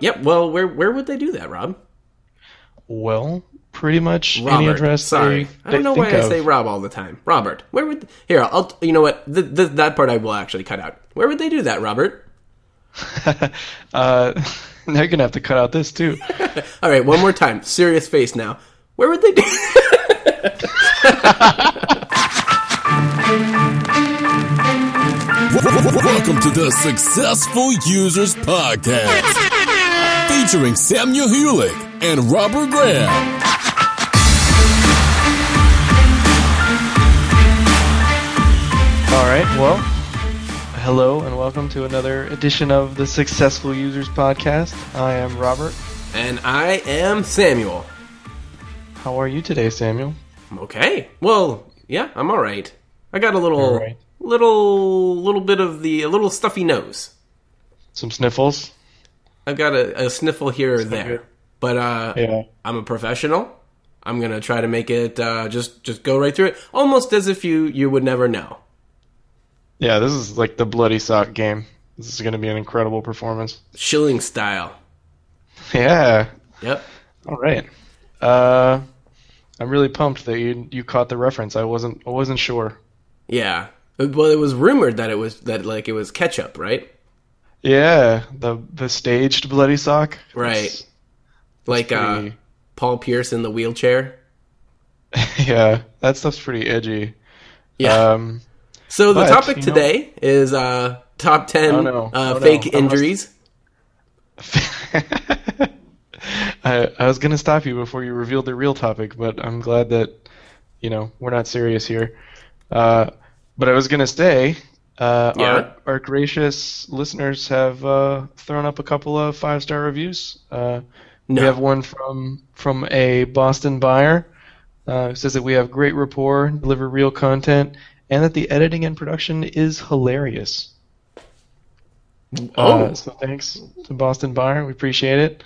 Yep. Well, where where would they do that, Rob? Well, pretty much Robert. any address. Sorry, they, I don't know why think I say Rob all the time. Robert. Where would here? I'll. You know what? Th- th- that part I will actually cut out. Where would they do that, Robert? uh, now you're gonna have to cut out this too. All right, one more time. Serious face now. Where would they do? Welcome to the Successful Users Podcast, featuring Samuel Hewlett and Robert Graham. All right. Well, hello and welcome to another edition of the Successful Users Podcast. I am Robert. and I am Samuel. How are you today, Samuel? I'm okay. Well, yeah, I'm all right. I got a little, All right. little, little bit of the a little stuffy nose. Some sniffles. I've got a, a sniffle here or there, good. but uh, Yeah. I'm a professional. I'm gonna try to make it uh, just just go right through it, almost as if you you would never know. Yeah, this is like the bloody sock game. This is gonna be an incredible performance. Schilling style. Yeah. Yep. All right. Uh, I'm really pumped that you you caught the reference. I wasn't I wasn't sure. Yeah. Well, it was rumored that it was that like it was ketchup, right? Yeah, the the staged bloody sock. Right. Like uh, Paul Pierce in the wheelchair. yeah, that stuff's pretty edgy. Yeah. Um, so the but, topic you know- today is uh, top ten Oh, no. uh, Oh, fake must- injuries. I, I was gonna stop you before you revealed the real topic, but I'm glad that you know we're not serious here. Uh, but I was gonna say, uh, Yeah. our, our gracious listeners have uh, thrown up a couple of five star reviews. Uh, No. We have one from from a Boston buyer uh, who says that we have great rapport, deliver real content, and that the editing and production is hilarious. Oh. Uh, so thanks to Boston Buyer, we appreciate it.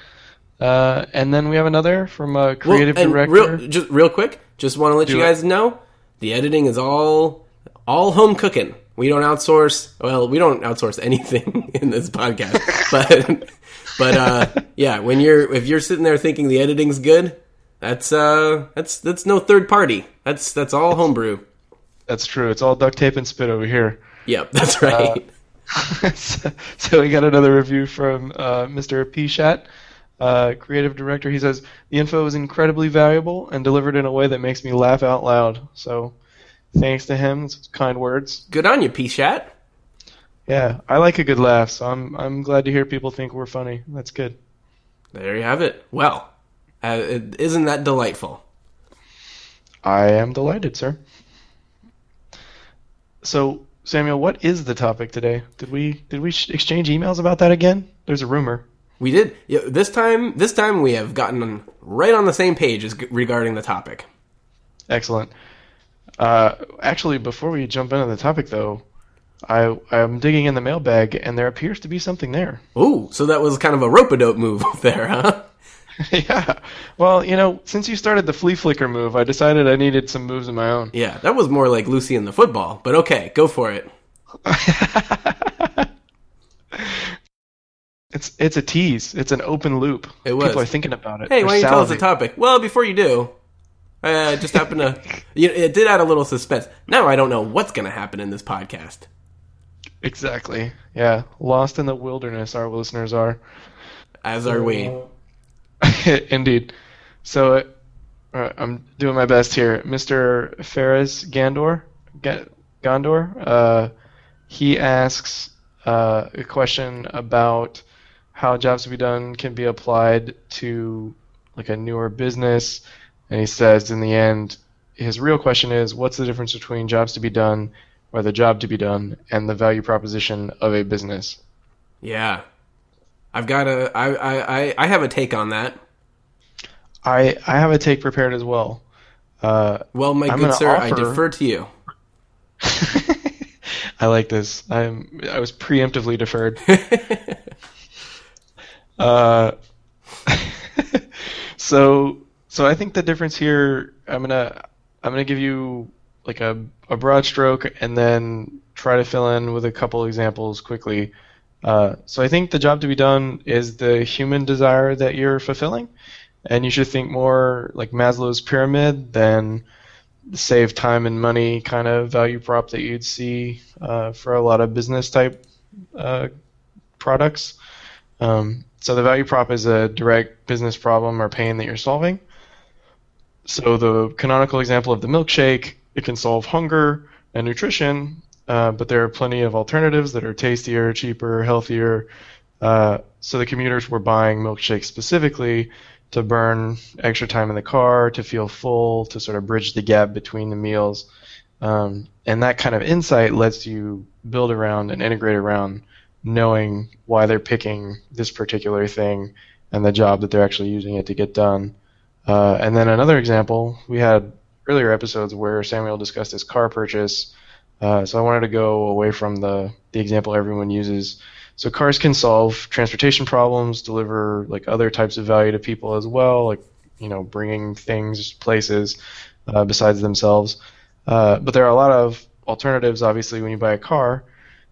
Uh, and then we have another from a creative Well, director. Real, just real quick, just want to let Do you it. guys know the editing is all all home cooking. We don't outsource. Well, we don't outsource anything in this podcast, but but uh, yeah, when you're if you're sitting there thinking the editing's good, that's uh that's that's no third party. That's that's all homebrew. That's true. It's all duct tape and spit over here. Yep, that's right. so, so we got another review from uh, Mr. Pishat, uh, creative director. He says the info is incredibly valuable and delivered in a way that makes me laugh out loud. So, thanks to him. Kind words. good on you, P Chat. Yeah, I like a good laugh, so I'm I'm glad to hear people think we're funny. That's good. There you have it. Well, uh, isn't that delightful? I am delighted, sir. So, Samuel, what is the topic today? Did we did we exchange emails about that again? There's a rumor. We did. Yeah, this time, this time we have gotten right on the same page as regarding the topic. Excellent. Uh, actually, before we jump into the topic, though, I I'm digging in the mailbag, and there appears to be something there. Ooh, so that was kind of a rope a dope move there, huh? yeah. Well, you know, since you started the flea flicker move, I decided I needed some moves of my own. Yeah, that was more like Lucy in the football, but okay, go for it. it's it's a tease. It's an open loop. It was. People are thinking about it. Hey, They're why don't you tell us the topic? Well, before you do, I uh, just happened to. It did add a little suspense. Now I don't know what's going to happen in this podcast. Exactly. Yeah. Lost in the wilderness, our listeners are. As are we. Indeed. So uh, I'm doing my best here. Mr. Ferris Gandor, Ga- Gondor, uh, he asks uh, a question about how jobs to be done can be applied to like a newer business, and he says in the end, his real question is, what's the difference between jobs to be done or the job to be done and the value proposition of a business? Yeah, I've got a. I I I have a take on that. I I have a take prepared as well. Uh, Well, my I'm good sir, I defer to you. I like this. I'm I was preemptively deferred. uh, so so I think the difference here. I'm gonna I'm gonna give you like a a broad stroke and then try to fill in with a couple examples quickly. Uh, so I think the job to be done is the human desire that you're fulfilling, and you should think more like Maslow's pyramid than save time and money kind of value prop that you'd see uh, for a lot of business type uh, products. Um, so the value prop is a direct business problem or pain that you're solving. So the canonical example of the milkshake, it can solve hunger and nutrition, uh, but there are plenty of alternatives that are tastier, cheaper, healthier. Uh, so the commuters were buying milkshakes specifically to burn extra time in the car, to feel full, to sort of bridge the gap between the meals. Um, and that kind of insight lets you build around and integrate around knowing why they're picking this particular thing and the job that they're actually using it to get done. Uh, and then another example, we had earlier episodes where Samuel discussed his car purchase. Uh, so I wanted to go away from the, the example everyone uses. So cars can solve transportation problems, deliver like other types of value to people as well, like you know bringing things places uh, besides themselves. Uh, but there are a lot of alternatives, obviously, when you buy a car.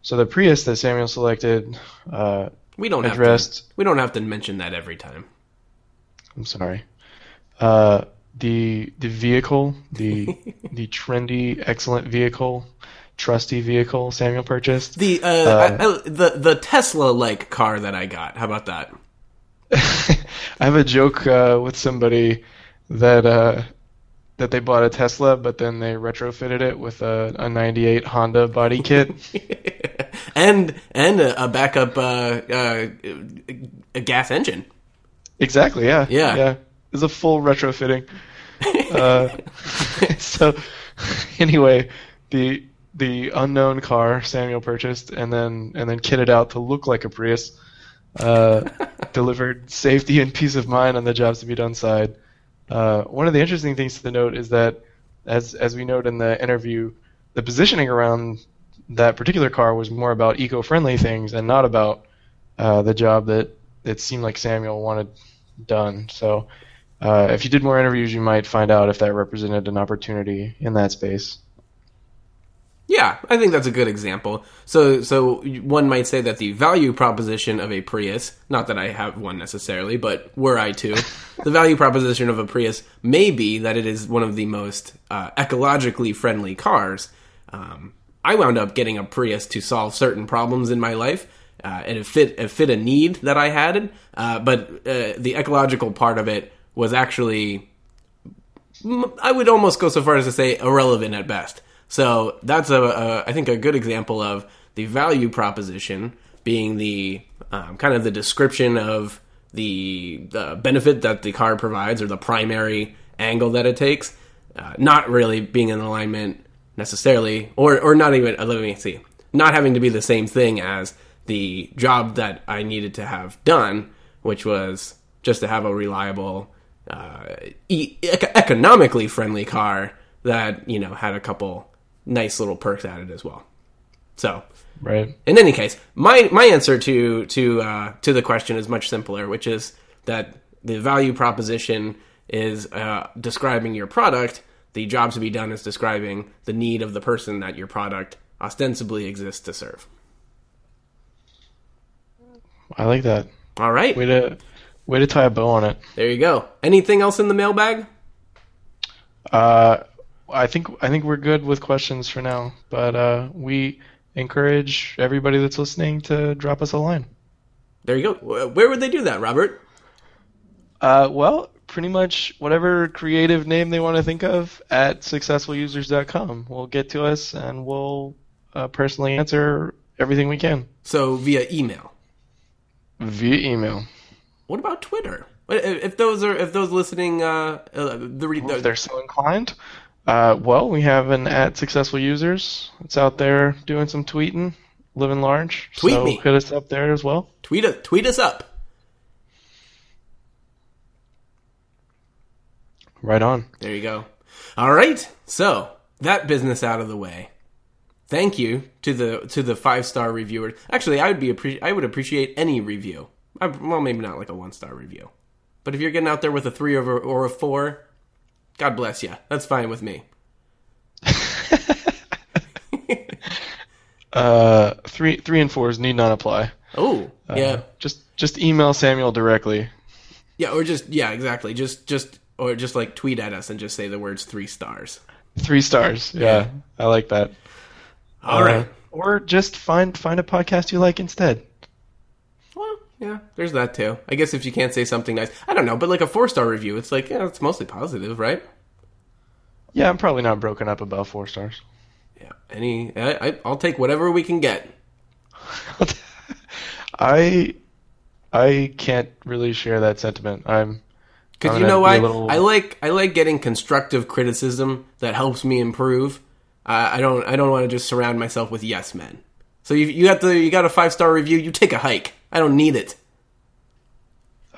So the Prius that Samuel selected uh, We don't have to, we don't have to mention that every time. I'm sorry. Uh, the the vehicle, the the trendy, excellent vehicle, trusty vehicle Samuel purchased. The uh, I, I, the the Tesla like car that I got. How about that? I have a joke uh, with somebody that uh, that they bought a Tesla, but then they retrofitted it with a, a '98 Honda body kit. and and a, a backup uh, uh, a gas engine. exactly. Yeah. Yeah. Yeah. It's a full retrofitting. uh, so anyway, the the unknown car Samuel purchased and then and then kitted out to look like a Prius. Uh, delivered safety and peace of mind on the jobs to be done side. Uh, one of the interesting things to note is that, as as we note in the interview, the positioning around that particular car was more about eco-friendly things and not about uh, the job that it seemed like Samuel wanted done. So, uh, if you did more interviews, you might find out if that represented an opportunity in that space. Yeah, I think that's a good example. So, so one might say that the value proposition of a Prius, not that I have one necessarily, but were I to, the value proposition of a Prius may be that it is one of the most uh, ecologically friendly cars. Um, I wound up getting a Prius to solve certain problems in my life, uh, and it fit it fit a need that I had. Uh, but uh, the ecological part of it was actually I would almost go so far as to say irrelevant at best. So that's a, a I think a good example of the value proposition being the um, kind of the description of the, the benefit that the car provides or the primary angle that it takes, uh, not really being in alignment necessarily, or or not even uh, let me see, not having to be the same thing as the job that I needed to have done, which was just to have a reliable, uh, e- economically friendly car that you know had a couple nice little perks added as well. So, Right. in any case, my my answer to to uh, to the question is much simpler, which is that the value proposition is uh, describing your product. The job to be done is describing the need of the person that your product ostensibly exists to serve. I like that. All right, Way to way to tie a bow on it. there you go. Anything else in the mailbag? Uh, I think I think we're good with questions for now, but uh, we encourage everybody that's listening to drop us a line. There you go. Where would they do that, Robert? Uh, well, pretty much whatever creative name they want to think of at successfulusers.com will get to us, and we'll uh, personally answer everything we can So via email. via email. What about Twitter? If those are if those listening, uh, uh the, re- If they're so inclined. Uh, well, we have an at successful users. It's out there doing some tweeting, living large. Tweet so me. hit us up there as well. tweet us, tweet us up. Right on. There you go. All right. So that business out of the way. Thank you to the to the five star reviewers. Actually, I would be appre- I would appreciate any review. I, well, maybe not like a one star review, but if you're getting out there with a three or, a- or a four, God bless you. That's fine with me. Uh, three, three and fours need not apply. Oh, Uh, yeah, Just just email Samuel directly. yeah, or just yeah, exactly. Just just or just like tweet at us and just say the words three stars. Three stars. Yeah, I like that. All right. Uh, or just find find a podcast you like instead. Well, yeah, there's that too. I guess if you can't say something nice, I don't know, but like a four star review, it's like yeah, it's mostly positive, right? Yeah, I'm probably not broken up about four stars. Yeah. Any, I, I, I'll take whatever we can get. I I can't really share that sentiment. I'm Because you know why little- I like I like getting constructive criticism that helps me improve. Uh, I don't I don't want to just surround myself with yes men. So you you got the you got a five star review. You take a hike. I don't need it.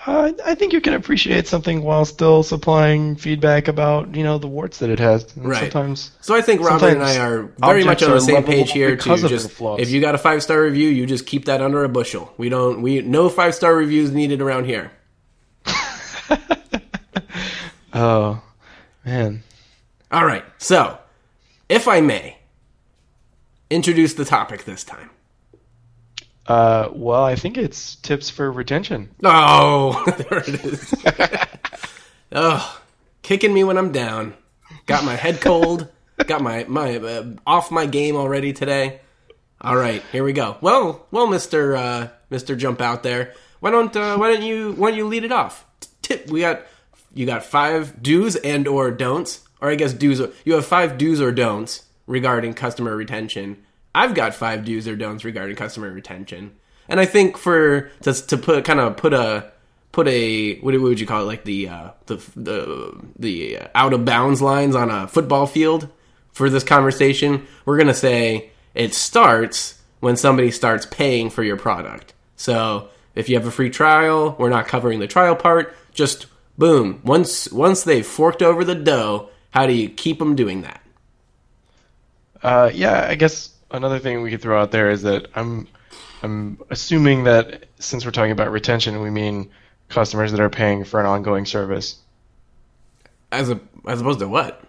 Uh, I think you can appreciate something while still supplying feedback about you know the warts that it has. And Right. Sometimes So I think Robert and I are very much on the same page here. To because of their just if you got a five star review, you just keep that under a bushel. We don't we no five star reviews needed around here. oh man, All right. So, if I may, introduce the topic this time. Uh, well I think it's tips for retention. Oh, there it is. oh, kicking me when I'm down. Got my head cold. Got my my uh, off my game already today. All right, here we go. Well, well, Mister uh, Mister Jump out there. Why don't uh, Why don't you Why don't you lead it off? Tip. We got you got five do's and or don'ts, or I guess do's. You have five do's or don'ts regarding customer retention. I've got five do's or don'ts regarding customer retention, and I think for to to put kind of put a put a what would you call it? Like the uh, the the the out of bounds lines on a football field for this conversation we're gonna say it starts when somebody starts paying for your product. So if you have a free trial we're not covering the trial part just boom once once they've forked over the dough how do you keep them doing that? Uh, yeah, I guess another thing we could throw out there is that I'm I'm assuming that since we're talking about retention, we mean customers that are paying for an ongoing service. as a as opposed to what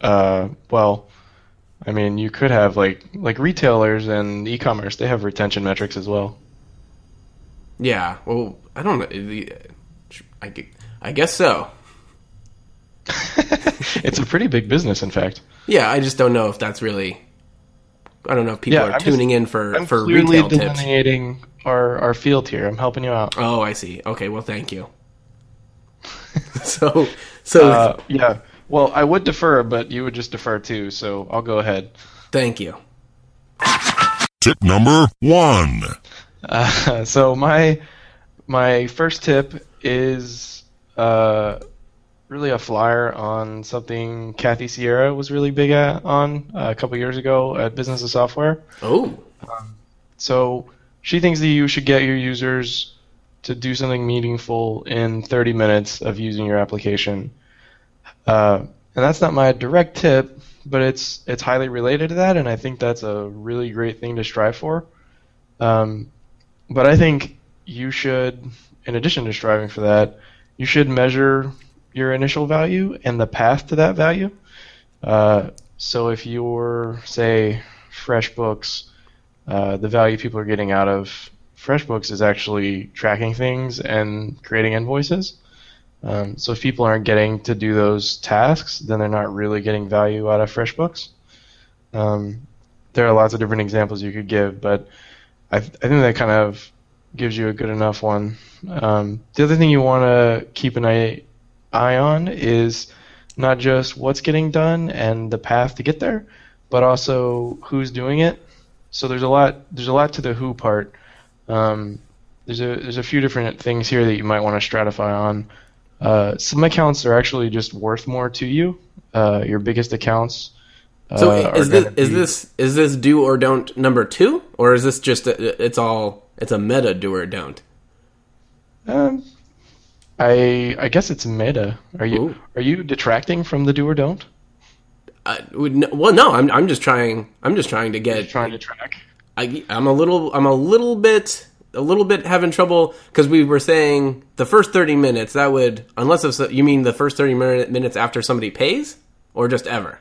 Uh, well, I mean, you could have like like retailers and e-commerce. They have retention metrics as well. yeah well i don't know I, I guess so it's a pretty big business, in fact. Yeah, I just don't know if that's really. I don't know if people Yeah, are I'm just- tuning in for I'm for clearly retail tips. delineating our our field here. I'm helping you out. Oh, I see. Okay, well, thank you. so, so Uh, yeah. Well, I would defer, but you would just defer too. So I'll go ahead. thank you. Tip number one. Uh, so my my first tip is uh, really a flyer on something Kathy Sierra was really big at on uh, a couple years ago at Business of Software. Oh, So she thinks that you should get your users to do something meaningful in 30 minutes of using your application. Uh, and that's not my direct tip, but it's it's highly related to that, and I think that's a really great thing to strive for. Um, but I think you should, in addition to striving for that, you should measure your initial value and the path to that value. Uh, so if you're, say, FreshBooks, uh, the value people are getting out of FreshBooks is actually tracking things and creating invoices. Um, so if people aren't getting to do those tasks, then they're not really getting value out of FreshBooks. Um, there are lots of different examples you could give, but I, th- I think that kind of gives you a good enough one. Um, the other thing you want to keep an eye, eye on is not just what's getting done and the path to get there, but also who's doing it. So there's a lot there's a lot to the who part. Um, there's a there's a few different things here that you might want to stratify on. Uh, some accounts are actually just worth more to you. Uh, your biggest accounts. so uh, is are this is this is this do or don't number two, or is this just a, it's all it's a meta do or don't? Um, I I guess it's meta. Are you Ooh. are you detracting from the do or don't? I would well, no, I'm I'm just trying I'm just trying to get Trying to track. I, I'm a little, I'm a little bit, a little bit having trouble because we were saying the first 30 minutes that would, unless if, you mean the first 30 minute, minutes after somebody pays, or just ever.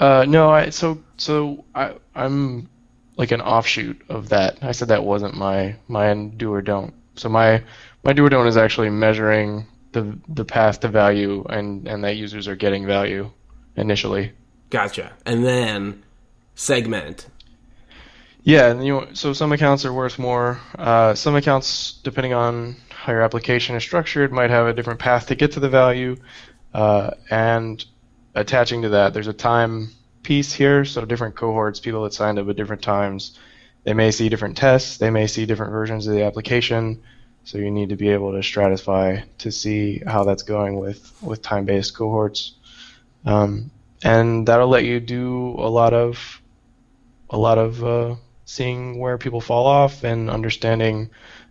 Uh, no, I so so I I'm like an offshoot of that. I said that wasn't my my do or don't. So my my do or don't is actually measuring the the path to value and and that users are getting value initially. Gotcha. And then segment. Yeah, and you so some accounts are worth more. Uh, some accounts, depending on how your application is structured, might have a different path to get to the value. Uh, and attaching to that, there's a time piece here. So different cohorts, people that signed up at different times, they may see different tests, they may see different versions of the application. So you need to be able to stratify to see how that's going with with time-based cohorts, um, and that'll let you do a lot of a lot of uh, seeing where people fall off and understanding,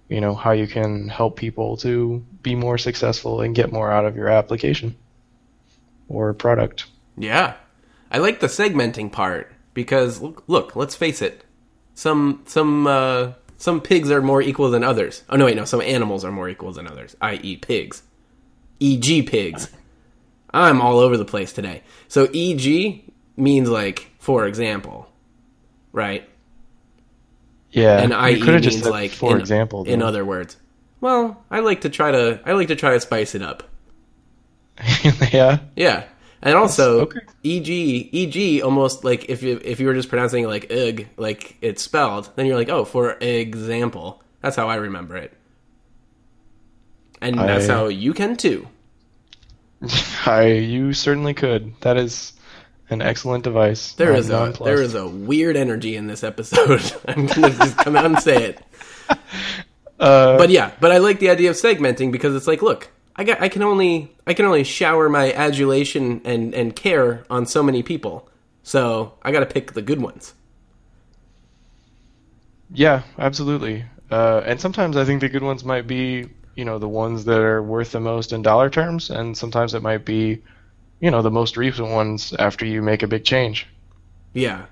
you know, how you can help people to be more successful and get more out of your application or product. Yeah. I like the segmenting part because look, look let's face it. Some some uh, some pigs are more equal than others. Oh no, wait, no, some animals are more equal than others, i.e. pigs. E.g. pigs. I'm all over the place today. So E.g. means like for example, right? Yeah, And I.e. could have just means said, like for in, example. in other words. Well, I like to try to I like to try to spice it up. yeah, Yeah. And also, okay. e.g., e.g., almost like if you if you were just pronouncing like ig, like it's spelled, then you're like, oh, for example. That's how I remember it. And that's how you can too. I you certainly could. That is an excellent device. There is a there is a weird energy in this episode. I'm gonna just come out and say it. Uh, But yeah, but I like the idea of segmenting because it's like, look, I got I can only I can only shower my adulation and and care on so many people. So I got to pick the good ones. Yeah, absolutely. Uh, and sometimes I think the good ones might be, you know, the ones that are worth the most in dollar terms, and sometimes it might be, you know, the most recent ones after you make a big change. Yeah.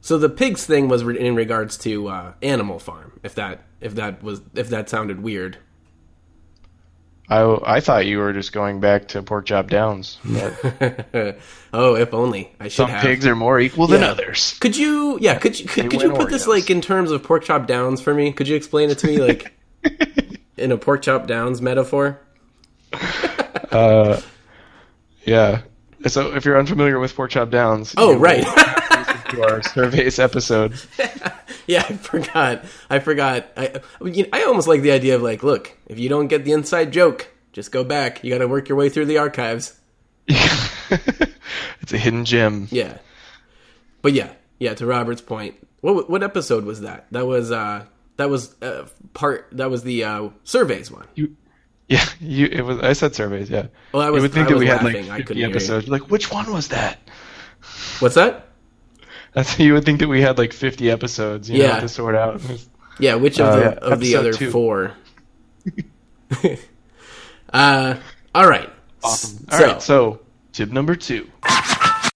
So the pigs thing was in regards to uh, Animal Farm. If that if that was if that sounded weird. I, I thought you were just going back to pork chop downs. Oh, if only I should some have. pigs are more equal than others. Could you? Yeah. Could you? Could, They could you put this like in terms of pork chop downs for me? Could you explain it to me like in a pork chop downs metaphor? Uh, yeah. So if you're unfamiliar with pork chop downs, Oh, right. to our surveys episode. yeah, I forgot. I forgot. I you know, I almost like the idea of like, look, if you don't get the inside joke, just go back. You got to work your way through the archives. it's a hidden gem. Yeah. But yeah, yeah. To Robert's point, what what episode was that? That was uh that was uh, part that was the uh, surveys one. You, yeah, you. It was. I said surveys. Yeah. Well, I was- you would think I that we had laughing. I like 50 couldn't hear you. episodes. Like, which one was that? What's that? That's you would think that we had like 50 episodes. You Yeah. know, to sort out. Yeah, which of Uh, the yeah, of the other two. four? uh, all right. Awesome. All So, right. So tip number two.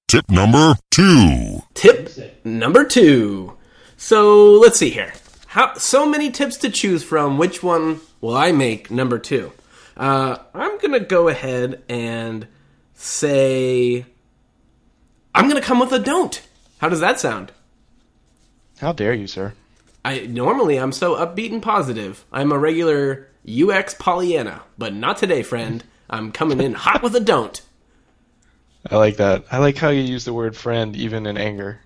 Tip number two. tip number two. So let's see here. How so many tips to choose from? Which one will I make number two? Uh, I'm gonna go ahead and say I'm gonna come with a don't. How does that sound? How dare you, sir? I normally I'm so upbeat and positive. I'm a regular UX Pollyanna, but not today, friend. I'm coming in hot with a don't. I like that. I like how you use the word friend even in anger.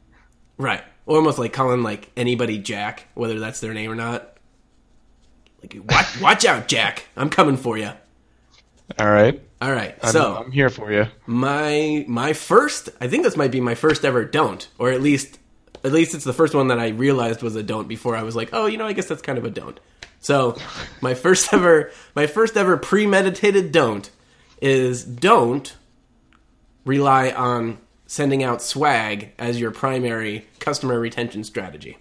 Right. Or almost like calling like anybody Jack, whether that's their name or not. Like watch, watch out, Jack. I'm coming for you. All right. All right. I'm, so I'm here for you. my my first, I think this might be my first ever don't, or at least at least it's the first one that I realized was a don't before I was like, oh, you know, I guess that's kind of a don't. So my first ever my first ever premeditated don't is don't rely on sending out swag as your primary customer retention strategy.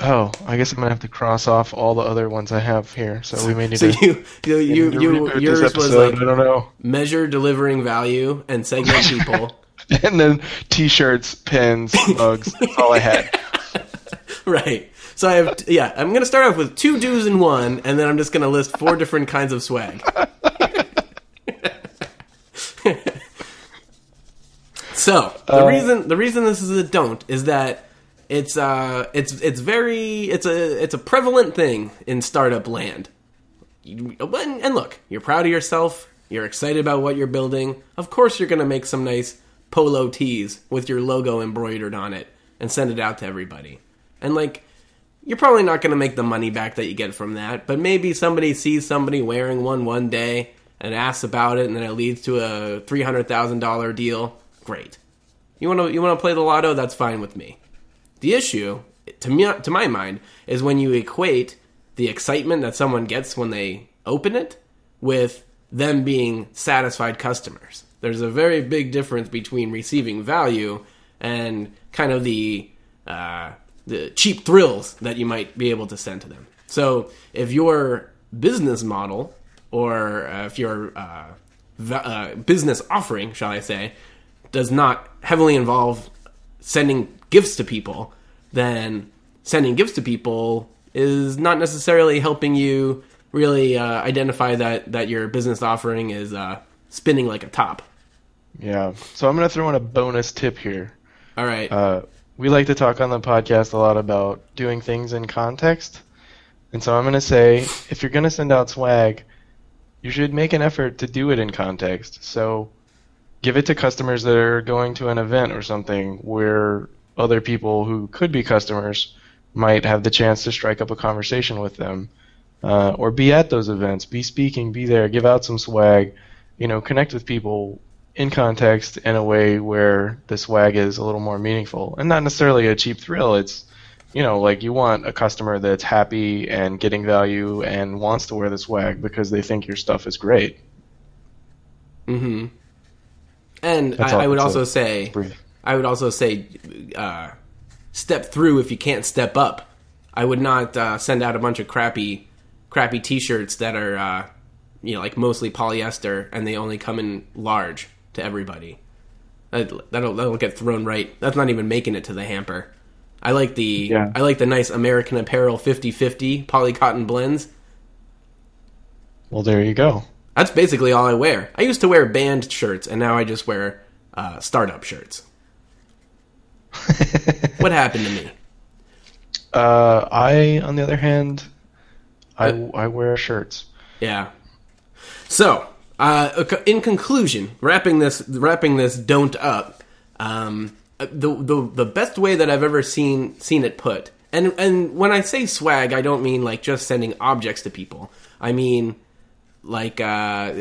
Oh, I guess I'm gonna have to cross off all the other ones I have here. So we may need So to. you you you, to you yours was like I don't know. measure delivering value and segment people. And then t-shirts, pins, mugs. That's all I had. right. So I have yeah, I'm going to start off with two do's and one and then I'm just going to list four different kinds of swag. So the uh, reason the reason this is a don't is that it's uh it's it's very it's a it's a prevalent thing in startup land. And look, you're proud of yourself. You're excited about what you're building. Of course, you're gonna make some nice polo tees with your logo embroidered on it and send it out to everybody. And like, you're probably not gonna make the money back that you get from that. But maybe somebody sees somebody wearing one one day and asks about it, and then it leads to a three hundred thousand dollar deal. Great. You want to you want to play the lotto? That's fine with me. The issue, to me, to my mind, is when you equate the excitement that someone gets when they open it with them being satisfied customers. There's a very big difference between receiving value and kind of the uh, the cheap thrills that you might be able to send to them. So if your business model or uh, if your uh, uh, business offering, shall I say, does not heavily involve sending gifts to people, then sending gifts to people is not necessarily helping you really uh, identify that that your business offering is uh, spinning like a top. Yeah. So I'm gonna throw in a bonus tip here. All right. Uh, we like to talk on the podcast a lot about doing things in context. And so I'm going to say if you're going to send out swag, you should make an effort to do it in context. So give it to customers that are going to an event or something where other people who could be customers might have the chance to strike up a conversation with them. Uh, or be at those events, be speaking, be there, give out some swag, you know, connect with people in context in a way where the swag is a little more meaningful and not necessarily a cheap thrill. It's, you know, like you want a customer that's happy and getting value and wants to wear the swag because they think your stuff is great. Mm-hmm. And I, I would also say, Brief. I would also say, uh, step through if you can't step up. I would not uh, send out a bunch of crappy, crappy T-shirts that are, uh, you know, like mostly polyester and they only come in large to everybody. That, that'll that'll get thrown right. That's not even making it to the hamper. I like the Yeah. I like the nice American Apparel 50-50 poly cotton blends. Well, there you go. That's basically all I wear. I used to wear band shirts, and now I just wear uh, startup shirts. what happened to me? Uh, I, on the other hand, I, I wear shirts. Yeah. So, uh, in conclusion, wrapping this wrapping this don't up, um, the the the best way that I've ever seen seen it put, and and when I say swag, I don't mean like just sending objects to people. I mean like uh,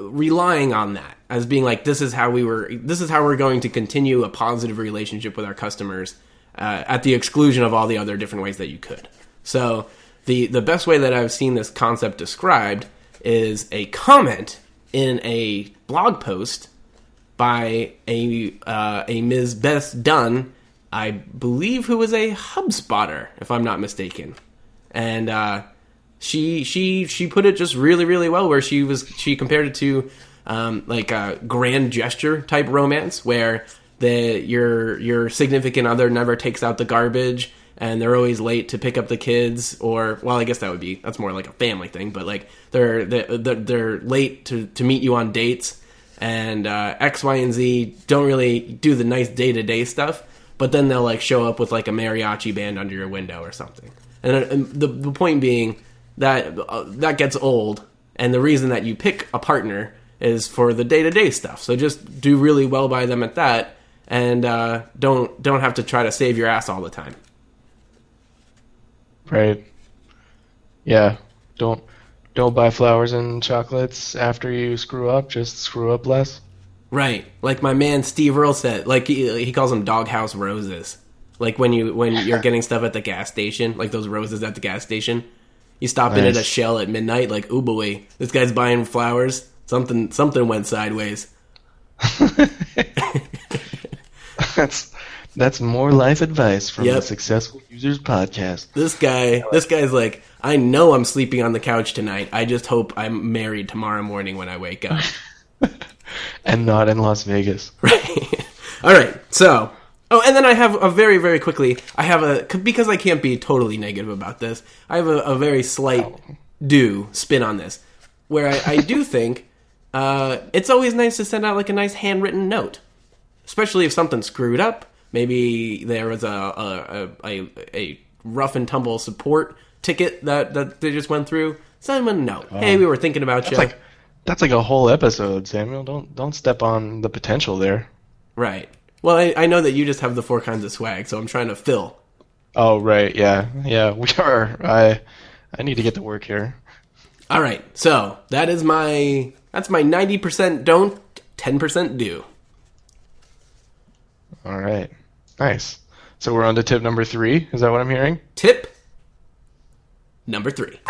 relying on that as being like this is how we were this is how we're going to continue a positive relationship with our customers uh, at the exclusion of all the other different ways that you could. So the the best way that i've seen this concept described is a comment in a blog post by a uh, a ms Beth Dunn, i believe who was a hubspotter if i'm not mistaken. And uh, she she she put it just really really well where she was she compared it to um, like a grand gesture type romance where the your your significant other never takes out the garbage and they're always late to pick up the kids or well I guess that would be that's more like a family thing but like they're they're, they're late to to meet you on dates and uh, X Y and Z don't really do the nice day to day stuff but then they'll like show up with like a mariachi band under your window or something. And, uh, and the the point being that uh, that gets old and the reason that you pick a partner is for the day-to-day stuff so just do really well by them at that and uh, don't don't have to try to save your ass all the time Right. Yeah. Don't don't buy flowers and chocolates after you screw up. Just screw up less. right like my man steve earle said like he, he calls them doghouse roses like when you when you're getting stuff at the gas station like those roses at the gas station you stop in at a shell at midnight like ooh boy this guy's buying flowers something something went sideways that's that's more life advice from Yep. the Successful Users Podcast. This guy, this guy's like, I know I'm sleeping on the couch tonight. I just hope I'm married tomorrow morning when I wake up. And not in Las Vegas. right. All right. So, oh, and then I have a very, very quickly. I have a because I can't be totally negative about this. I have a, a very slight do spin on this, where I, I do think uh, it's always nice to send out like a nice handwritten note. especially if something screwed up. Maybe there was a a, a, a rough and tumble support ticket that, that they just went through. Send them a note. Hey, we were thinking about you. Like that's like a whole episode, Samuel. Don't don't step on the potential there. right. Well, I, I know that you just have the four kinds of swag, so I'm trying to fill. Oh right, yeah, yeah. We are. I I need to get to work here. All right. So that is my that's my ninety percent don't, ten percent do. All right, nice. So we're on to tip number three. Is that what I'm hearing? Tip number three.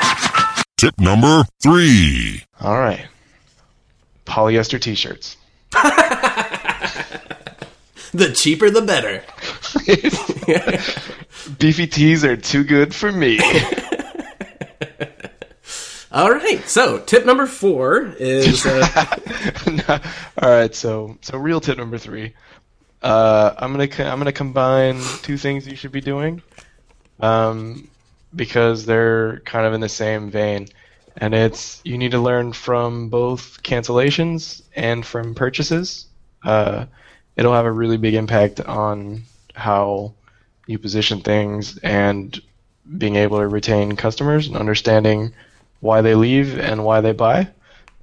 Tip number three. All right. Polyester t-shirts. The cheaper, the better. Beefy tees are too good for me. All right. So tip number four is uh, All right, so so real tip number three. Uh, I'm gonna co- I'm gonna combine two things you should be doing, um, because they're kind of in the same vein, and it's you need to learn from both cancellations and from purchases. Uh, it'll have a really big impact on how you position things and being able to retain customers and understanding why they leave and why they buy.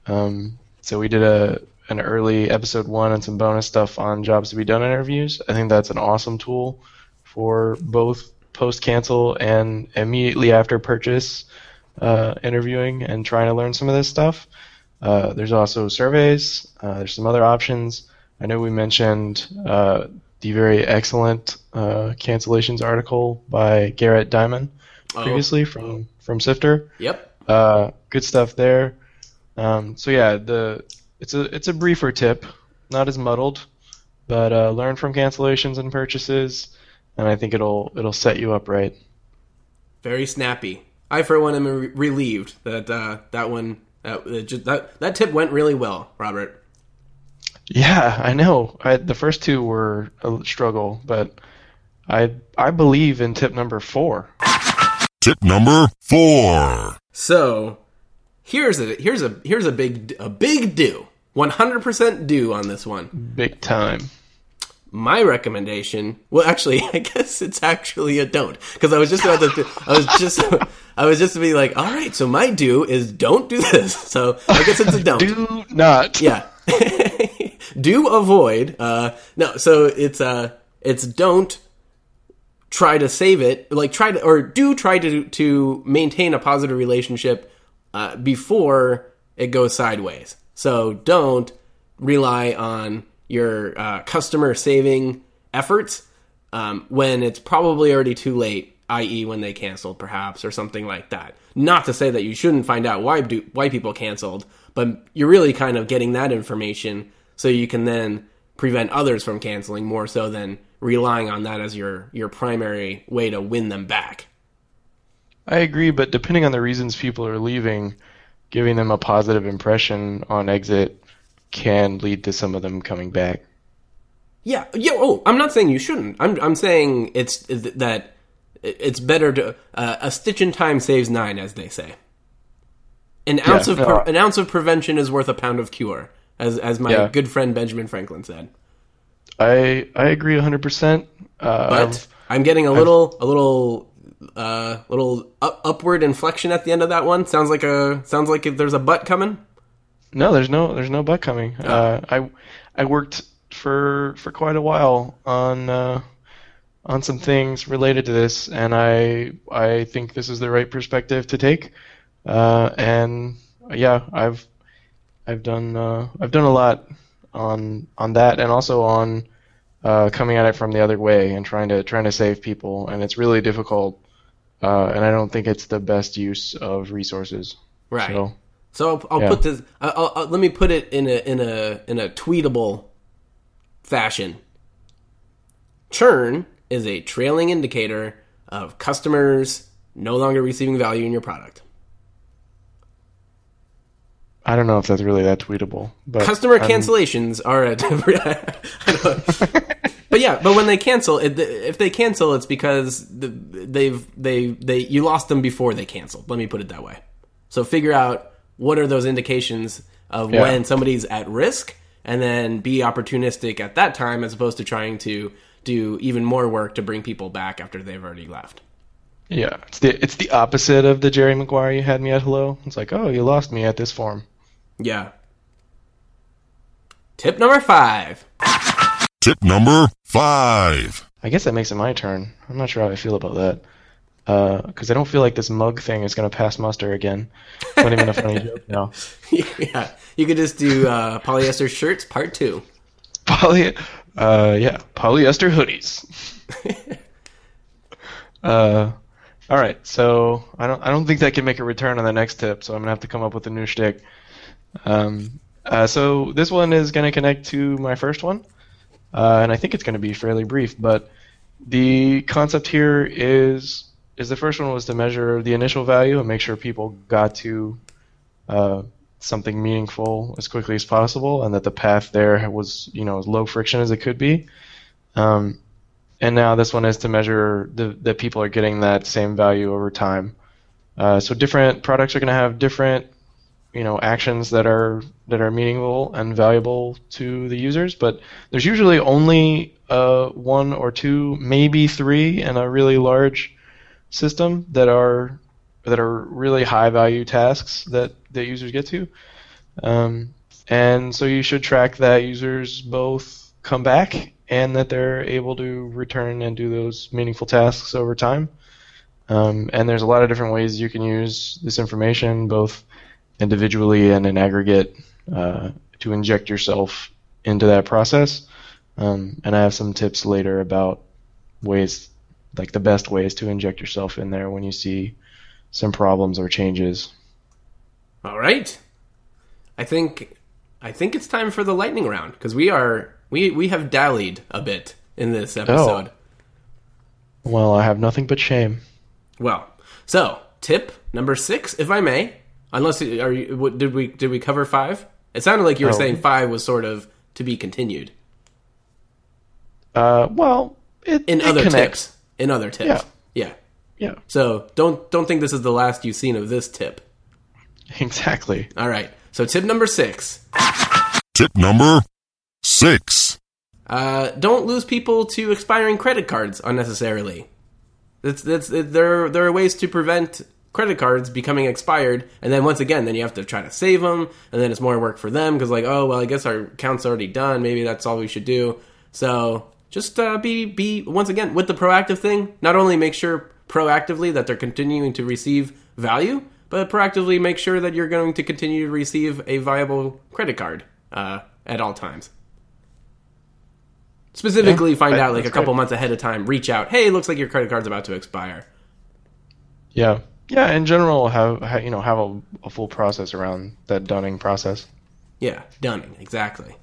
Um, so we did a an early episode one and some bonus stuff on jobs to be done interviews. I think that's an awesome tool for both post cancel and immediately after purchase uh, interviewing and trying to learn some of this stuff. Uh, there's also surveys. Uh, there's some other options. I know we mentioned uh, the very excellent uh, cancellations article by Garrett Dimon previously from from Sifter. yep. Uh, good stuff there. Um, so yeah, the it's a it's a briefer tip, not as muddled, but uh, learn from cancellations and purchases, and I think it'll it'll set you up right. Very snappy. I, for one, am re- relieved that uh, that one that that that tip went really well, Robert. Yeah, I know. I, the first two were a struggle, but I I believe in tip number four. Tip number four. So here's a here's a here's a big a big do. 100% do on this one. Big time. My recommendation, well, actually, I guess it's actually a don't, because I was just about to, I was just, I was just to be like, all right, so my do is don't do this. So I guess it's a don't. Do not. Yeah. do avoid. Uh, no, so it's uh, it's don't try to save it. Like try to or do try to to maintain a positive relationship uh, before it goes sideways. So don't rely on your uh, customer saving efforts um, when it's probably already too late, i.e., when they canceled, perhaps, or something like that. Not to say that you shouldn't find out why do, why people canceled, but you're really kind of getting that information so you can then prevent others from canceling more so than relying on that as your your primary way to win them back. I agree, but depending on the reasons people are leaving, giving them a positive impression on exit can lead to some of them coming back. Yeah, yeah. Oh, I'm not saying you shouldn't. I'm I'm saying it's that it's better to uh, a stitch in time saves nine, as they say. An ounce of no. pre- an ounce of prevention is worth a pound of cure, as as my Yeah. good friend Benjamin Franklin said. I I agree 100%. Uh, But I've- I'm getting a little a little uh little up, upward inflection at the end of that one. Sounds like a sounds like if there's a butt coming. no, there's no there's no butt coming. Uh, I I worked for for quite a while on uh, on some things related to this, and I I think this is the right perspective to take. Uh, and yeah, I've I've done uh, I've done a lot on on that, and also on uh, coming at it from the other way and trying to trying to save people, and it's really difficult. Uh, and I don't think it's the best use of resources. Right. So, So I'll, I'll Yeah. put this. I'll, I'll, let me put it in a in a in a tweetable fashion. Churn is a trailing indicator of customers no longer receiving value in your product. I don't know if that's really that tweetable, but Customer I'm- cancellations are a But yeah, but when they cancel, if they cancel, it's because they've they they you lost them before they canceled. Let me put it that way. So figure out what are those indications of Yeah. when somebody's at risk and then be opportunistic at that time as opposed to trying to do even more work to bring people back after they've already left. Yeah, it's the it's the opposite of the Jerry Maguire you had me at hello. It's like, oh, you lost me at this form. Yeah. Tip number five. Tip number five. I guess that makes it my turn. I'm not sure how I feel about that. Because I don't feel like this mug thing is going to pass muster again. Not even a funny joke now. yeah, you could just do uh, polyester shirts part two. Poly, uh, yeah, polyester hoodies. uh, all right, so I don't I don't think that can make a return on the next tip, so I'm gonna have to come up with a new shtick. Um, uh, so this one is gonna connect to my first one, uh, and I think it's gonna be fairly brief. But the concept here is is the first one was to measure the initial value and make sure people got to uh, something meaningful as quickly as possible, and that the path there was you know as low friction as it could be. Um, and now this one is to measure the, that people are getting that same value over time. Uh, so different products are going to have different, you know, actions that are that are meaningful and valuable to the users. But there's usually only uh, one or two, maybe three, in a really large system that are that are really high value tasks that that users get to. Um, and so you should track that users both come back and that they're able to return and do those meaningful tasks over time. Um, and there's a lot of different ways you can use this information, both individually and in aggregate, uh, to inject yourself into that process. Um, and I have some tips later about ways, like the best ways to inject yourself in there when you see some problems or changes. All right. I think I think it's time for the lightning round because we are we we have dallied a bit in this episode. Well, I have nothing but shame. Well, so tip number six, if I may, unless are you what, did we did we cover five? It sounded like you were Oh. saying five was sort of to be continued Uh, well, it, in it other connects. tips. In other tips, Yeah. yeah. Yeah, So don't don't think this is the last you've seen of this tip. exactly. All right. So tip number six: Tip number six. uh, don't lose people to expiring credit cards unnecessarily. That's that's there. There are ways to prevent credit cards becoming expired, and then once again, then you have to try to save them, and then it's more work for them because like, oh well, I guess our account's already done. Maybe that's all we should do. So just uh, be be once again with the proactive thing. Not only make sure proactively that they're continuing to receive value, but proactively make sure that you're going to continue to receive a viable credit card uh, at all times. Specifically, Yeah, find that- out like a couple months ahead of time. Reach out. Hey, looks like your credit card's about to expire. Yeah, yeah. In general, have ha, you know have a, a full process around that dunning process. Yeah, dunning exactly.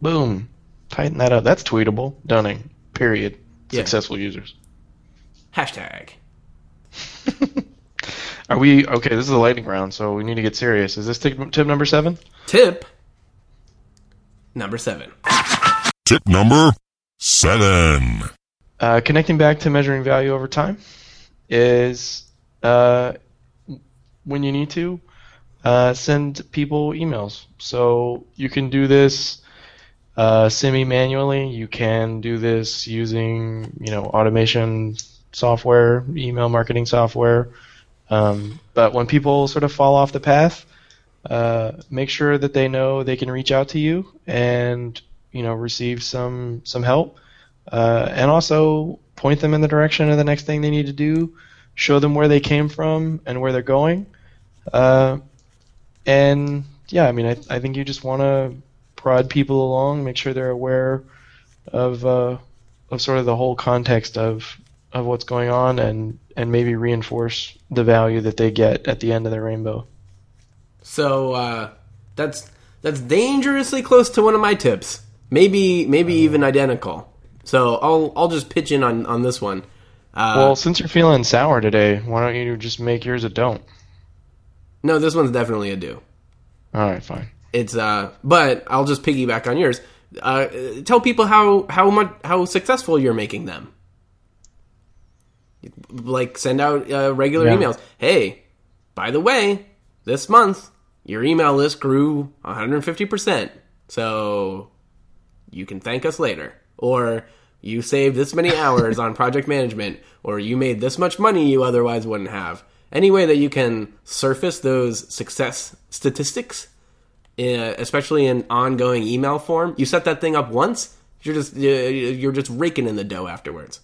Boom, tighten that up. That's tweetable. Dunning. Period. Yeah. Successful users. Hashtag. Are we okay? This is the lightning round, so we need to get serious. Is this tip, tip number seven? Tip number seven. Tip number seven. Uh, connecting back to measuring value over time is uh, when you need to uh, send people emails. So you can do this uh, semi-manually. You can do this using you know automation software, email marketing software. Um, but when people sort of fall off the path, uh, make sure that they know they can reach out to you and you know receive some some help uh, and also point them in the direction of the next thing they need to do, show them where they came from and where they're going. Uh, and yeah, I mean, I, I think you just want to prod people along, make sure they're aware of uh, of sort of the whole context of of what's going on, and and maybe reinforce the value that they get at the end of the rainbow. So uh, that's that's dangerously close to one of my tips. Maybe maybe even identical. So I'll I'll just pitch in on on this one. Uh, well, since you're feeling sour today, why don't you just make yours a don't? no, this one's definitely a do. All right, fine. It's uh, but I'll just piggyback on yours. Uh, tell people how how much how successful you're making them. Like send out uh, regular Yeah. emails. Hey, by the way, this month your email list grew 150 percent. So you can thank us later. Or you saved this many hours on project management, or you made this much money you otherwise wouldn't have. Any way that you can surface those success statistics, uh, especially in ongoing email form, you set that thing up once, you're just you're just raking in the dough afterwards.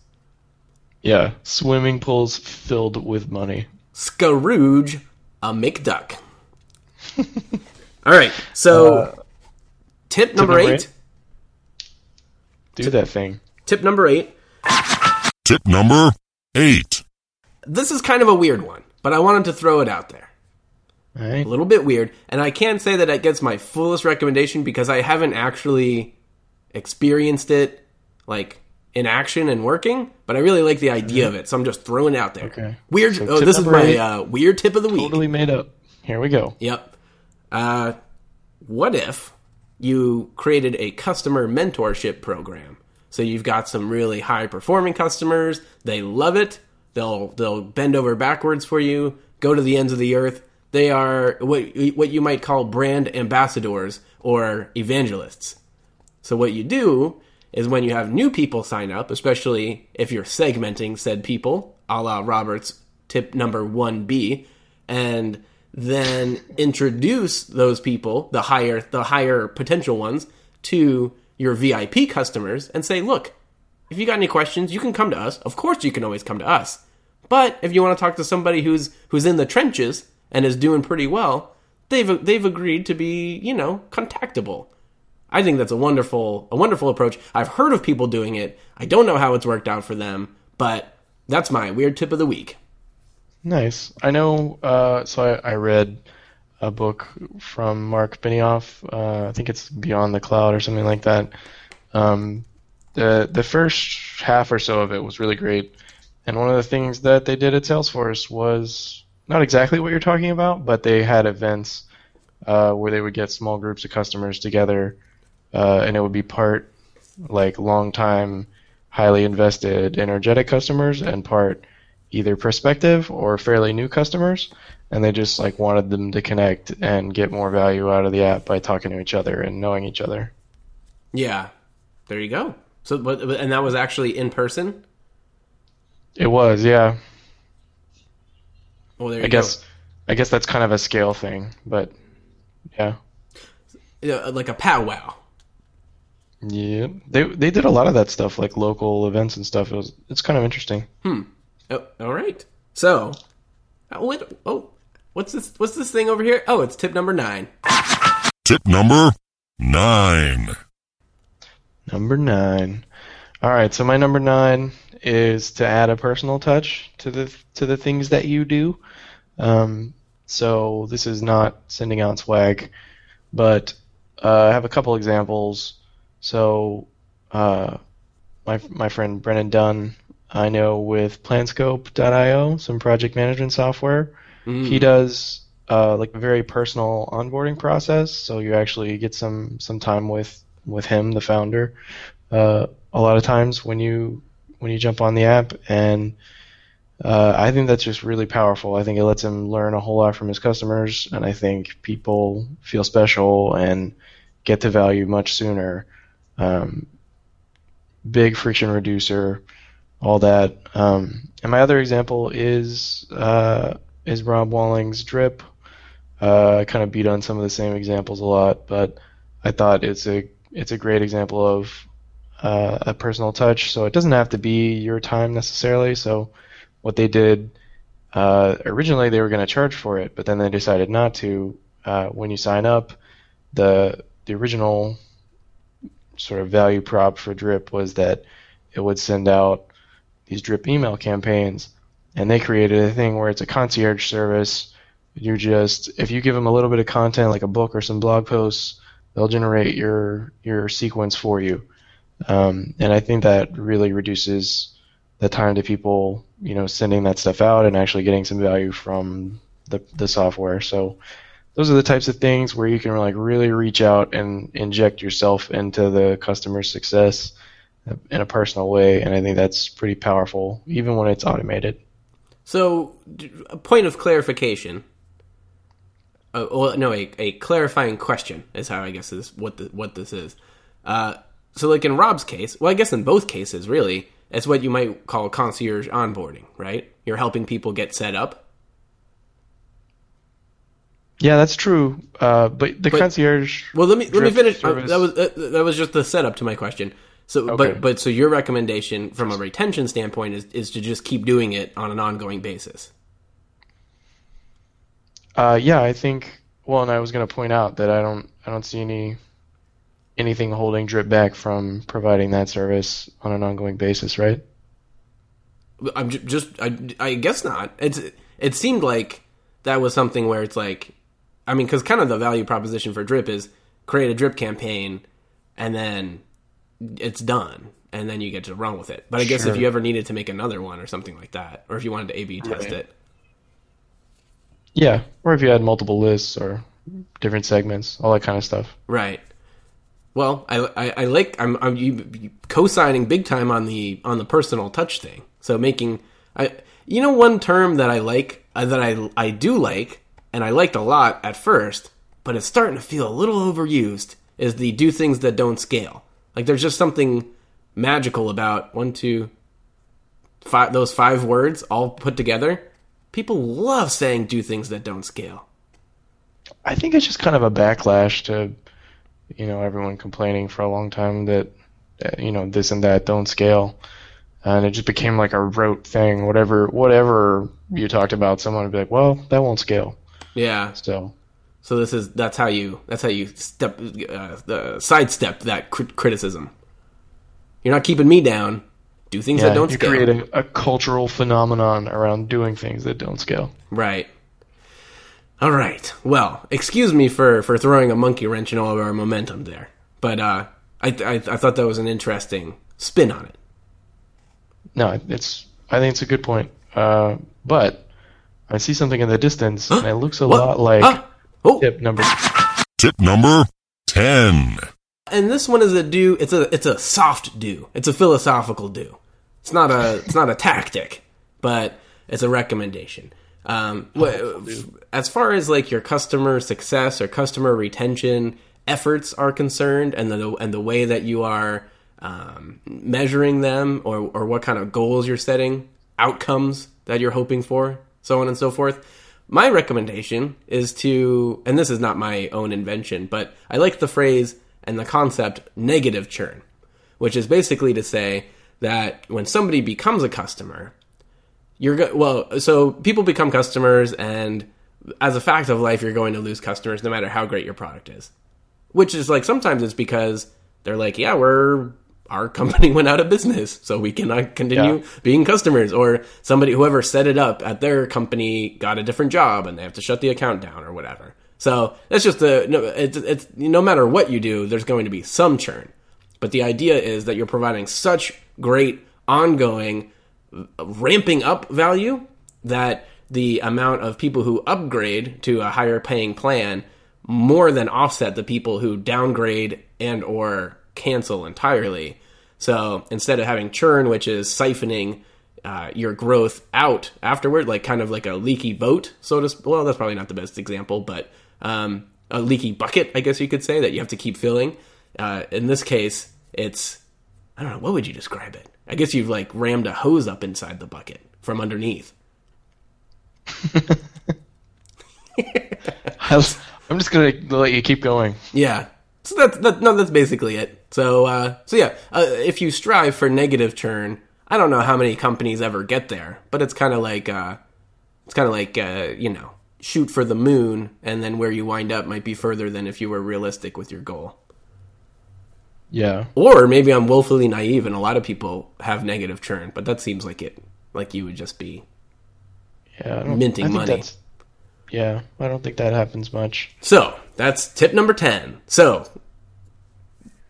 Yeah, swimming pools filled with money. Scrooge a McDuck. All right, so tip number, number eight. eight? Do that thing. Tip number eight. Tip number eight. This is kind of a weird one, but I wanted to throw it out there. All right. A little bit weird, and I can't say that it gets my fullest recommendation because I haven't actually experienced it like in action and working, but I really like the idea of it, so I'm just throwing it out there. Okay. Weird. So oh, this is my uh, weird tip of the week. Totally made up. Here we go. Yep. Uh, what if you created a customer mentorship program? So you've got some really high performing customers. They love it. They'll they'll bend over backwards for you. Go to the ends of the earth. They are what what you might call brand ambassadors or evangelists. So what you do is when you have new people sign up, especially if you're segmenting said people, a la Robert's tip number one B, and then introduce those people, the higher the higher potential ones, to your VIP customers and say, look, if you got any questions, you can come to us. Of course you can always come to us. But if you want to talk to somebody who's who's in the trenches and is doing pretty well, they've they've agreed to be, you know, contactable. I think that's a wonderful a wonderful approach. I've heard of people doing it. I don't know how it's worked out for them, but that's my weird tip of the week. Nice. I know. Uh, so I, I read a book from Mark Benioff. Uh, I think it's Beyond the Cloud or something like that. Um, the the first half or so of it was really great, and one of the things that they did at Salesforce was not exactly what you're talking about, but they had events uh, where they would get small groups of customers together, uh, and it would be part like long time, highly invested, energetic customers, and part either prospective or fairly new customers, and they just like wanted them to connect and get more value out of the app by talking to each other and knowing each other. Yeah. There you go. So but and that was actually in person? It was, yeah. Well, there you go. I guess, I guess that's kind of a scale thing, but yeah. Yeah, like a powwow. yeah. They they did a lot of that stuff, like local events and stuff. It was it's kind of interesting. Hmm. Oh, all right. So, uh, what oh, what's this what's this thing over here? Oh, it's tip number 9. Tip number nine. Number nine. All right, so my number nine is to add a personal touch to the to the things that you do. Um, so this is not sending out swag, but uh, I have a couple examples. So uh, my my friend Brennan Dunn, I know with Planscope.io, some project management software. He does uh, like a very personal onboarding process. So you actually get some some time with with him, the founder. Uh, a lot of times when you when you jump on the app, and uh, I think that's just really powerful. I think it lets him learn a whole lot from his customers, and I think people feel special and get to value much sooner. Um, big friction reducer, all that. Um, and my other example is uh, is Rob Walling's drip. Uh, I kind of beat on some of the same examples a lot, but I thought it's a it's a great example of uh, a personal touch. So it doesn't have to be your time necessarily. So what they did uh, originally they were going to charge for it, but then they decided not to. Uh, when you sign up, the the original sort of value prop for Drip was that it would send out these Drip email campaigns, and they created a thing where it's a concierge service. You're just if you give them a little bit of content like a book or some blog posts, they'll generate your your sequence for you. Um, and I think that really reduces the time to people, you know, sending that stuff out and actually getting some value from the the software. So those are the types of things where you can like really reach out and inject yourself into the customer's success in a personal way, and I think that's pretty powerful, even when it's automated. So, a point of clarification. uh, well, no, a, a clarifying question is how I guess is what the, what this is. Uh, so, like in Rob's case, well, I guess in both cases, really, it's what you might call concierge onboarding, right? You're helping people get set up. Yeah, that's true. Uh, but the But- concierge. Well, let me let me finish. uh, that was that, that was just the setup to my question. So, Okay. but but so your recommendation from a retention standpoint is is to just keep doing it on an ongoing basis. Uh, yeah, I think. Well, and I was going to point out that I don't, I don't see any, anything holding Drip back from providing that service on an ongoing basis, right? I'm ju- just I, I guess not. It's it seemed like that was something where it's like, I mean, because kind of the value proposition for Drip is create a Drip campaign, and then it's done, and then you get to run with it. But I guess if you ever needed to make another one or something like that, or if you wanted to A/B test Right. it, Yeah, or if you had multiple lists or different segments, all that kind of stuff. Right. Well, I, I, I like I'm, I'm you, you co-signing big time on the on the personal touch thing. So making I you know one term that I like uh, that I I do like and I liked a lot at first, but it's starting to feel a little overused is the do things that don't scale. Like there's just something magical about one two five those five words all put together. People love saying do things that don't scale. I think it's just kind of a backlash to, you know, everyone complaining for a long time that, uh, you know, this and that don't scale, and it just became like a rote thing. Whatever, whatever you talked about, someone would be like, "Well, that won't scale." Yeah. So, So this is that's how you that's how you step uh, the sidestep that crit- criticism. You're not keeping me down. Do things yeah, that don't you scale. create a, a cultural phenomenon around doing things that don't scale. Right. All right. Well, excuse me for for throwing a monkey wrench in all of our momentum there, but uh, I, I I thought that was an interesting spin on it. No, it's. I think it's a good point. Uh, but I see something in the distance, and it looks a What? lot like Ah! Oh, tip number. Tip number 10. and this one is a do. It's a it's a soft do. It's a philosophical do. It's not a it's not a tactic, but it's a recommendation. Um, wh- as far as like your customer success or customer retention efforts are concerned, and the and the way that you are um, measuring them, or or what kind of goals you're setting, outcomes that you're hoping for, so on and so forth. My recommendation is to, and this is not my own invention, but I like the phrase and the concept negative churn, which is basically to say that when somebody becomes a customer, you're go- well, so people become customers, and as a fact of life, you're going to lose customers no matter how great your product is. Which is like sometimes it's because they're like, yeah, we're our company went out of business, so we cannot continue Yeah. being customers. Or somebody, whoever set it up at their company, got a different job and they have to shut the account down or whatever. So that's just the no. It's, it's no matter what you do, there's going to be some churn. But the idea is that you're providing such great ongoing ramping up value that the amount of people who upgrade to a higher paying plan more than offset the people who downgrade and or cancel entirely. So instead of having churn, which is siphoning uh, your growth out afterward, like kind of like a leaky boat, so to sp- well, that's probably not the best example, but um, a leaky bucket, I guess you could say that you have to keep filling. Uh, in this case, it's I don't know what would you describe it. I guess you've like rammed a hose up inside the bucket from underneath. I'm just gonna let you keep going. Yeah. So that's that, no, that's basically it. So uh, so yeah, uh, if you strive for negative churn, I don't know how many companies ever get there, but it's kind of like uh, it's kind of like uh, you know shoot for the moon, and then where you wind up might be further than if you were realistic with your goal. Yeah. Or maybe I'm willfully naive, and a lot of people have negative churn, but that seems like it like you would just be Yeah. Minting I think money. that's- Yeah, I don't think that happens much. So that's tip number ten. So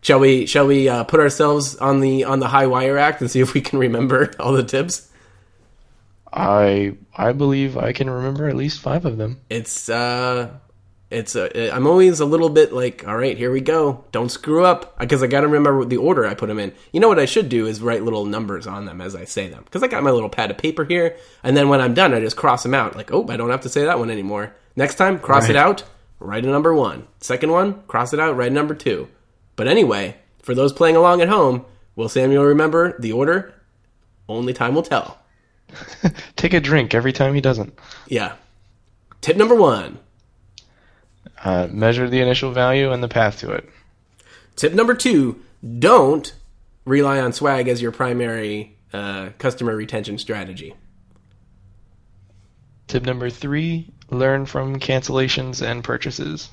shall we shall we uh, put ourselves on the on the high wire act and see if we can remember all the tips? I I believe I can remember at least five of them. It's uh, it's uh, I'm always a little bit like, all right, here we go. Don't screw up because I got to remember the order I put them in. You know what I should do is write little numbers on them as I say them because I got my little pad of paper here, and then when I'm done, I just cross them out. Like, oh, I don't have to say that one anymore, Next time, cross it out, write a number one. Second one, cross it out, write a number two. But anyway, for those playing along at home, will Samuel remember the order? Only time will tell. Take a drink every time he doesn't. Yeah. Tip number one. Uh, measure the initial value and the path to it. Tip number two don't rely on swag as your primary uh, customer retention strategy. Tip number three: learn from cancellations and purchases.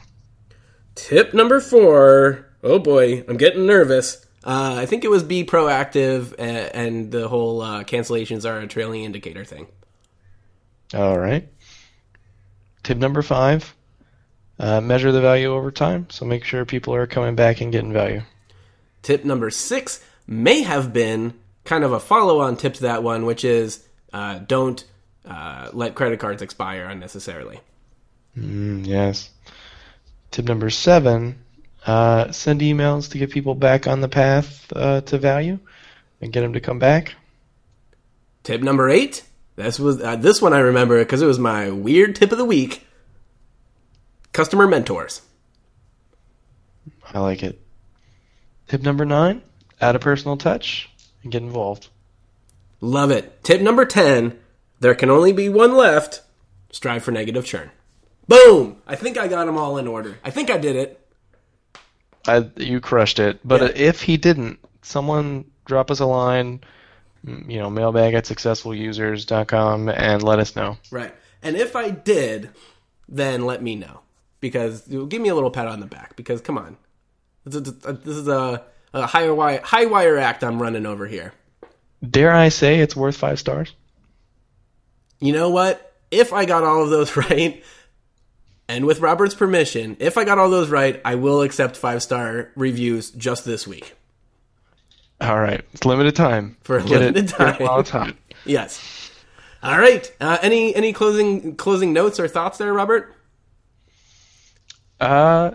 Tip number four. Oh boy, I'm getting nervous. Uh, I think it was be proactive, uh, and the whole uh, cancellations are a trailing indicator thing. All right. Tip number five: uh, measure the value over time. So make sure people are coming back and getting value. Tip number six may have been kind of a follow on tip to that one, which is uh, don't uh, let credit cards expire unnecessarily. Mm, yes. Tip number seven: uh, send emails to get people back on the path uh, to value and get them to come back. Tip number eight. This was uh, this one I remember because it was my weird tip of the week. Customer mentors. I like it. Tip number nine: add a personal touch and get involved. Love it. Tip number 10 there can only be one left. Strive for negative churn. Boom! I think I got them all in order. I think I did it. I, you crushed it. But Yeah. uh if he didn't, someone drop us a line, you know, mailbag at successfulusers.com and let us know. Right. And if I did, then let me know. Because give me a little pat on the back. Because come on. This is this is a, a high, wire, high wire act I'm running over here. Dare I say it's worth five stars? You know what? If I got all of those right, and with Robert's permission, if I got all those right, I will accept five star reviews just this week. All right, it's limited time. For a Get limited it time. hot. Yes. All right. Uh, any any closing closing notes or thoughts there, Robert? Uh,